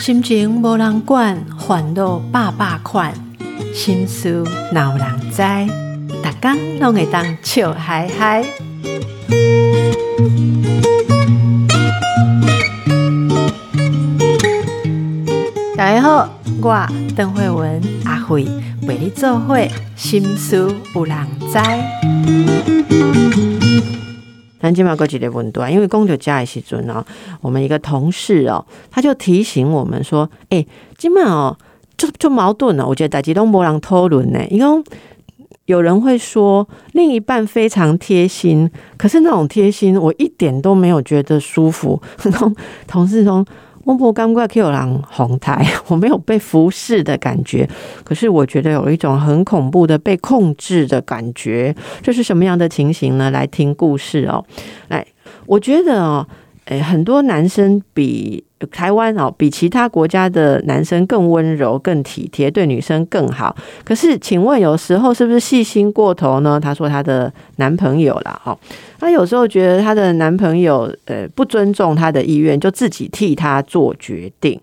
心情无人管，烦恼百百款，心事闹人知，逐工拢会当笑嗨嗨。大家好，我邓慧文阿慧陪你做会心事有人知。但今嘛过几个问段，因为公主家的时阵哦，我们一个同事哦，他就提醒我们说：“哎、今嘛哦，就就矛盾了。我觉得大家都没人讨论呢，因为有人会说另一半非常贴心，可是那种贴心我一点都没有觉得舒服。同事说。我不感觉可以有人哄抬，我没有被服侍的感觉，可是我觉得有一种很恐怖的被控制的感觉。这是什么样的情形呢？来听故事哦。来，我觉得哦，诶，很多男生比台湾哦，比其他国家的男生更温柔、更体贴，对女生更好。可是，请问有时候是不是细心过头呢？她说她的男朋友啦，哦，她有时候觉得她的男朋友呃不尊重她的意愿，就自己替她做决定。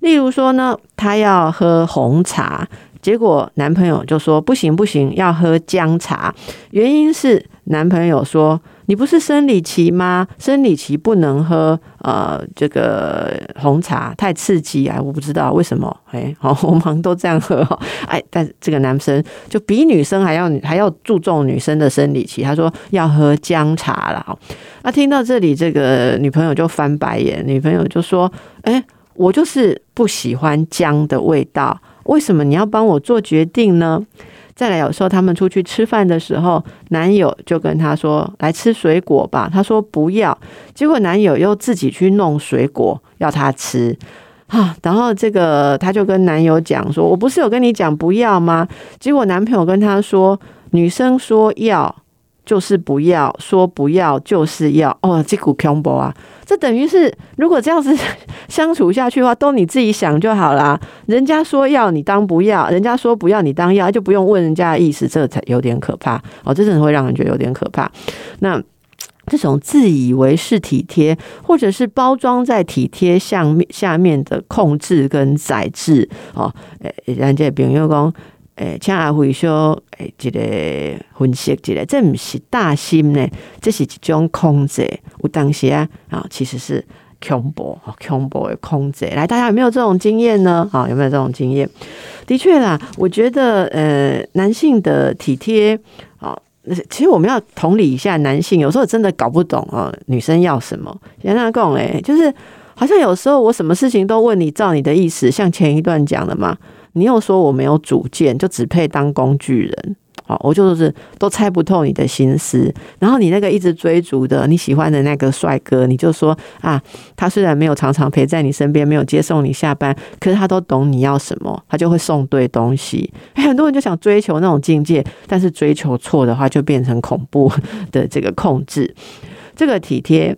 例如说呢，她要喝红茶。结果男朋友就说不行不行，要喝姜茶。原因是男朋友说你不是生理期吗？生理期不能喝呃这个红茶，太刺激啊！我不知道为什么，哎，好，我们都这样喝，哎，但这个男生就比女生还要还要注重女生的生理期，他说要喝姜茶了。那听到这里，这个女朋友就翻白眼，女朋友就说，哎，我就是不喜欢姜的味道。为什么你要帮我做决定呢？再来，有时候他们出去吃饭的时候，男友就跟她说：“来吃水果吧。”她说不要，结果男友又自己去弄水果要她吃啊。然后这个她就跟男友讲说：“我不是有跟你讲不要吗？”结果男朋友跟她说：“女生说要就是不要，说不要就是要。”哦，这股 combo 啊！这等于是，如果这样子 相处下去的话，都你自己想就好啦。人家说要你当不要，人家说不要你当要，就不用问人家的意思，这才有点可怕哦。这真的会让人觉得有点可怕。那这种自以为是体贴，或者是包装在体贴下面下面的控制跟宰制哦，诶，人家朋友讲。诶，请阿辉说，诶，一个分析一个，这不是大心呢，这是一种控制。有当时啊，啊，其实是恐怖，恐怖的控制。来，大家有没有这种经验呢？啊，有没有这种经验？的确啦，我觉得，呃，男性的体贴，啊，其实我们要同理一下男性，有时候真的搞不懂啊，女生要什么。先他讲嘞，就是好像有时候我什么事情都问你，照你的意思，像前一段讲的嘛。你又说我没有主见，就只配当工具人。好，我就是都猜不透你的心思。然后你那个一直追逐的你喜欢的那个帅哥，你就说啊，他虽然没有常常陪在你身边，没有接送你下班，可是他都懂你要什么，他就会送对东西。很多人就想追求那种境界，但是追求错的话，就变成恐怖 的这个控制。这个体贴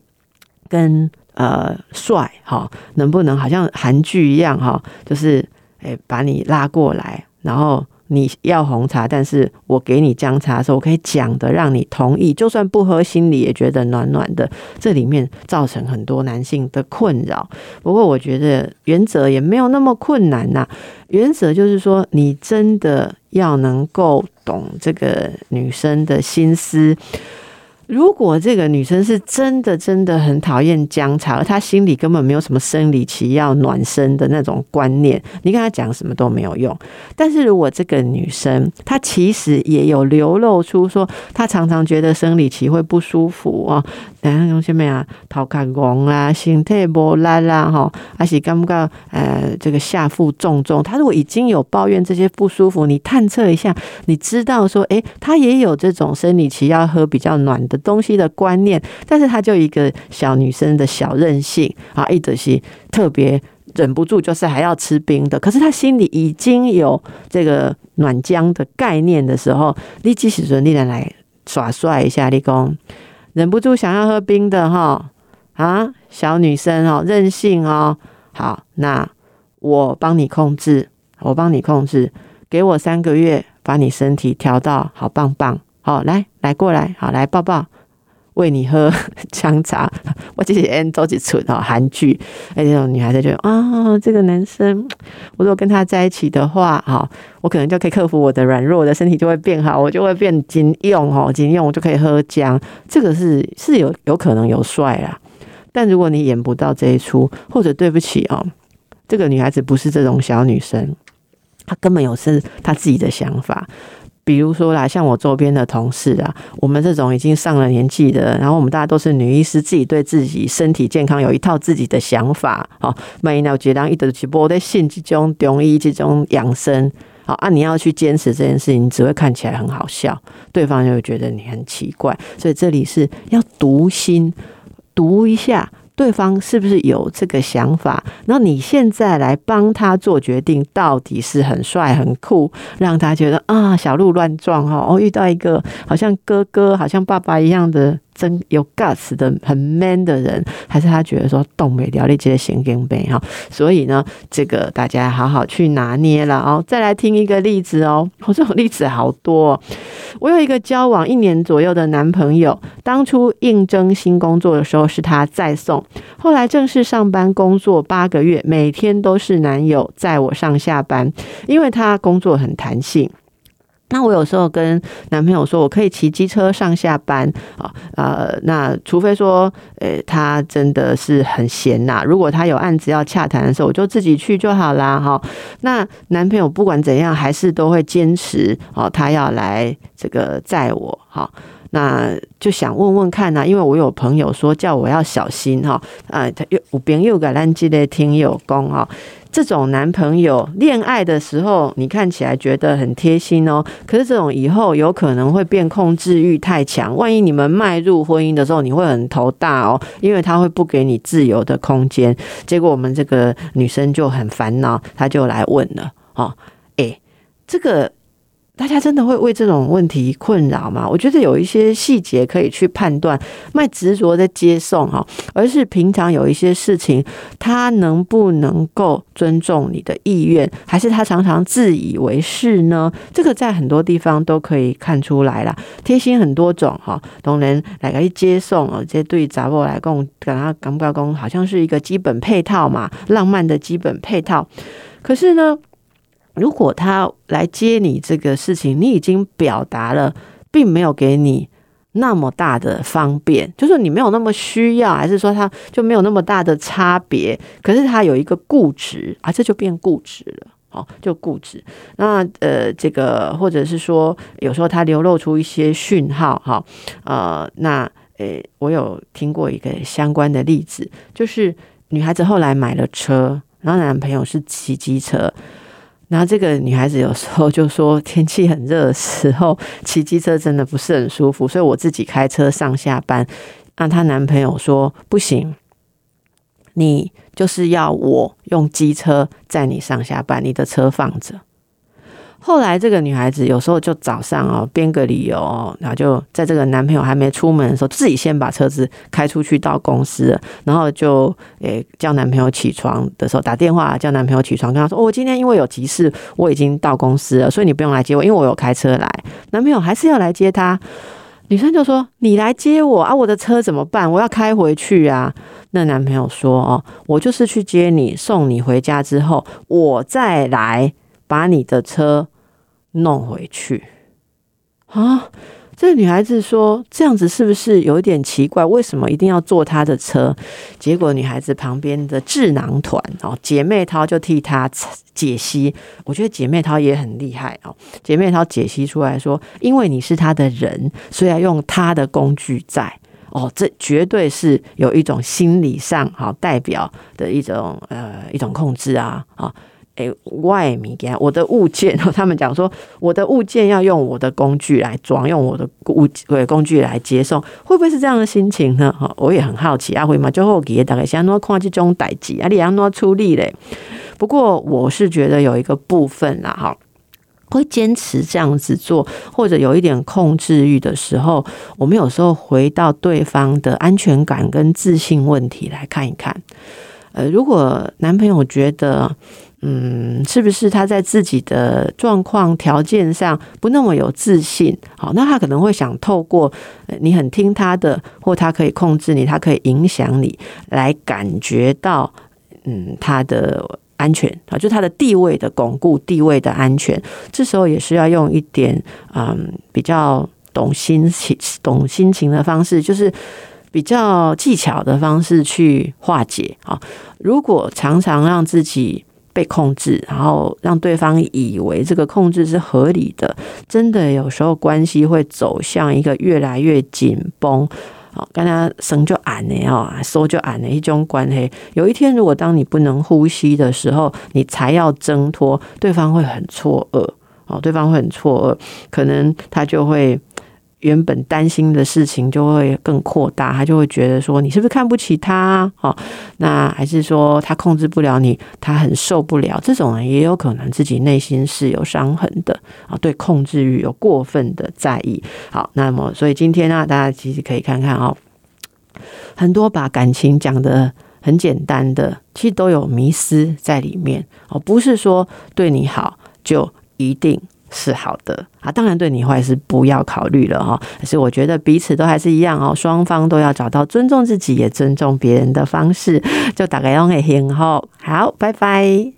跟呃帅哈，能不能好像韩剧一样哈，就是。诶，把你拉过来，然后你要红茶，但是我给你姜茶的时候，我可以讲的让你同意，就算不喝，心里也觉得暖暖的。这里面造成很多男性的困扰。不过我觉得原则也没有那么困难呐。原则就是说，你真的要能够懂这个女生的心思。如果这个女生是真的真的很讨厌姜茶，而她心里根本没有什么生理期要暖身的那种观念，你跟她讲什么都没有用。但是如果这个女生她其实也有流露出说，她常常觉得生理期会不舒服哦，等下用什么呀？头壳晕啦，身体无力啦，哈，还是感觉呃这个下腹重重。她如果已经有抱怨这些不舒服，你探测一下，你知道说，诶，她也有这种生理期要喝比较暖的。东西的观念，但是她就一个小女生的小任性啊，一直是特别忍不住，就是还要吃冰的。可是她心里已经有这个暖姜的概念的时候，你即使说你来来耍帅一下，你讲忍不住想要喝冰的哈啊，小女生哦，任性哦，好，那我帮你控制，我帮你控制，给我三个月，把你身体调到好棒棒。好，来来过来，好来抱抱。喂你喝 姜茶。我这些人都是出哦韩剧，哎，这种女孩子就啊，这个男生，我如果跟他在一起的话，哈，我可能就可以克服我的软弱，我的身体就会变好，我就会变金用哦，金用我就可以喝姜。这个是是有有可能有帅啦，但如果你演不到这一出，或者对不起哦，这个女孩子不是这种小女生，她根本有是她自己的想法。比如说啦，像我周边的同事啊，我们这种已经上了年纪的，然后我们大家都是女医师，自己对自己身体健康有一套自己的想法。好，每年觉得一直去播在信这种中医这种养生，好啊，你要去坚持这件事情，只会看起来很好笑，对方就会觉得你很奇怪。所以这里是要读心，读一下。对方是不是有这个想法？那你现在来帮他做决定，到底是很帅很酷，让他觉得啊小鹿乱撞哈，哦遇到一个好像哥哥、好像爸爸一样的。真有 guts 的很 man 的人，还是他觉得说东北聊的这些行跟背哈，所以呢，这个大家好好去拿捏了哦。再来听一个例子哦，我这种例子好多。我有一个交往一年左右的男朋友，当初应征新工作的时候是他在送，后来正式上班工作八个月，每天都是男友载我上下班，因为他工作很弹性。那我有时候跟男朋友说，我可以骑机车上下班啊，呃，那除非说，呃，他真的是很闲呐。如果他有案子要洽谈的时候，我就自己去就好啦。哈。那男朋友不管怎样，还是都会坚持哦，他要来这个载我哈。那就想问问看呐，因为我有朋友说叫我要小心哈，啊，他又我朋友个咱记得听有功哈。这种男朋友恋爱的时候，你看起来觉得很贴心哦，可是这种以后有可能会变控制欲太强。万一你们迈入婚姻的时候，你会很头大哦，因为他会不给你自由的空间。结果我们这个女生就很烦恼，她就来问了哦，诶，这个。大家真的会为这种问题困扰吗？我觉得有一些细节可以去判断，卖执着的接送哈，而是平常有一些事情，他能不能够尊重你的意愿，还是他常常自以为是呢？这个在很多地方都可以看出来了。贴心很多种哈，当然来个接送哦，这对杂货来讲，感他感不感好像是一个基本配套嘛，浪漫的基本配套。可是呢？如果他来接你这个事情，你已经表达了，并没有给你那么大的方便，就是你没有那么需要，还是说他就没有那么大的差别？可是他有一个固执啊，这就变固执了，哦，就固执。那呃，这个或者是说，有时候他流露出一些讯号，哈，呃，那呃，我有听过一个相关的例子，就是女孩子后来买了车，然后男朋友是骑机车。然后这个女孩子有时候就说，天气很热的时候骑机车真的不是很舒服，所以我自己开车上下班。那她男朋友说不行，你就是要我用机车载你上下班，你的车放着。后来这个女孩子有时候就早上哦编个理由，然后就在这个男朋友还没出门的时候，自己先把车子开出去到公司，然后就诶叫男朋友起床的时候打电话叫男朋友起床，跟他说：“我今天因为有急事，我已经到公司了，所以你不用来接我，因为我有开车来。”男朋友还是要来接她，女生就说：“你来接我啊，我的车怎么办？我要开回去啊。”那男朋友说：“哦，我就是去接你，送你回家之后，我再来。”把你的车弄回去啊！这个女孩子说：“这样子是不是有点奇怪？为什么一定要坐她的车？”结果女孩子旁边的智囊团哦，姐妹淘就替她解析。我觉得姐妹淘也很厉害哦。姐妹淘解析出来说：“因为你是她的人，所以要用她的工具在哦。”这绝对是有一种心理上好代表的一种呃一种控制啊啊！诶，外米给我的物件，他们讲说我的物件要用我的工具来装，用我的物工具来接送，会不会是这样的心情呢？哈，我也很好奇阿辉嘛，最后给大概想怎看这种代志，啊，你要怎处理嘞？不过我是觉得有一个部分啦，哈，会坚持这样子做，或者有一点控制欲的时候，我们有时候回到对方的安全感跟自信问题来看一看。呃，如果男朋友觉得。嗯，是不是他在自己的状况条件上不那么有自信？好，那他可能会想透过你很听他的，或他可以控制你，他可以影响你，来感觉到嗯他的安全啊，就他的地位的巩固，地位的安全。这时候也是要用一点嗯比较懂心情、懂心情的方式，就是比较技巧的方式去化解啊。如果常常让自己被控制，然后让对方以为这个控制是合理的，真的有时候关系会走向一个越来越紧绷。好，刚才生就暗的哦，收就暗的一种关系。有一天，如果当你不能呼吸的时候，你才要挣脱，对方会很错愕。哦，对方会很错愕，可能他就会。原本担心的事情就会更扩大，他就会觉得说你是不是看不起他？哦，那还是说他控制不了你，他很受不了。这种人也有可能自己内心是有伤痕的啊，对控制欲有过分的在意。好，那么所以今天呢，大家其实可以看看哦，很多把感情讲的很简单的，其实都有迷失在里面哦，不是说对你好就一定。是好的啊，当然对你坏是不要考虑了哈。可是我觉得彼此都还是一样哦，双方都要找到尊重自己也尊重别人的方式，就大概用个很好，好，拜拜。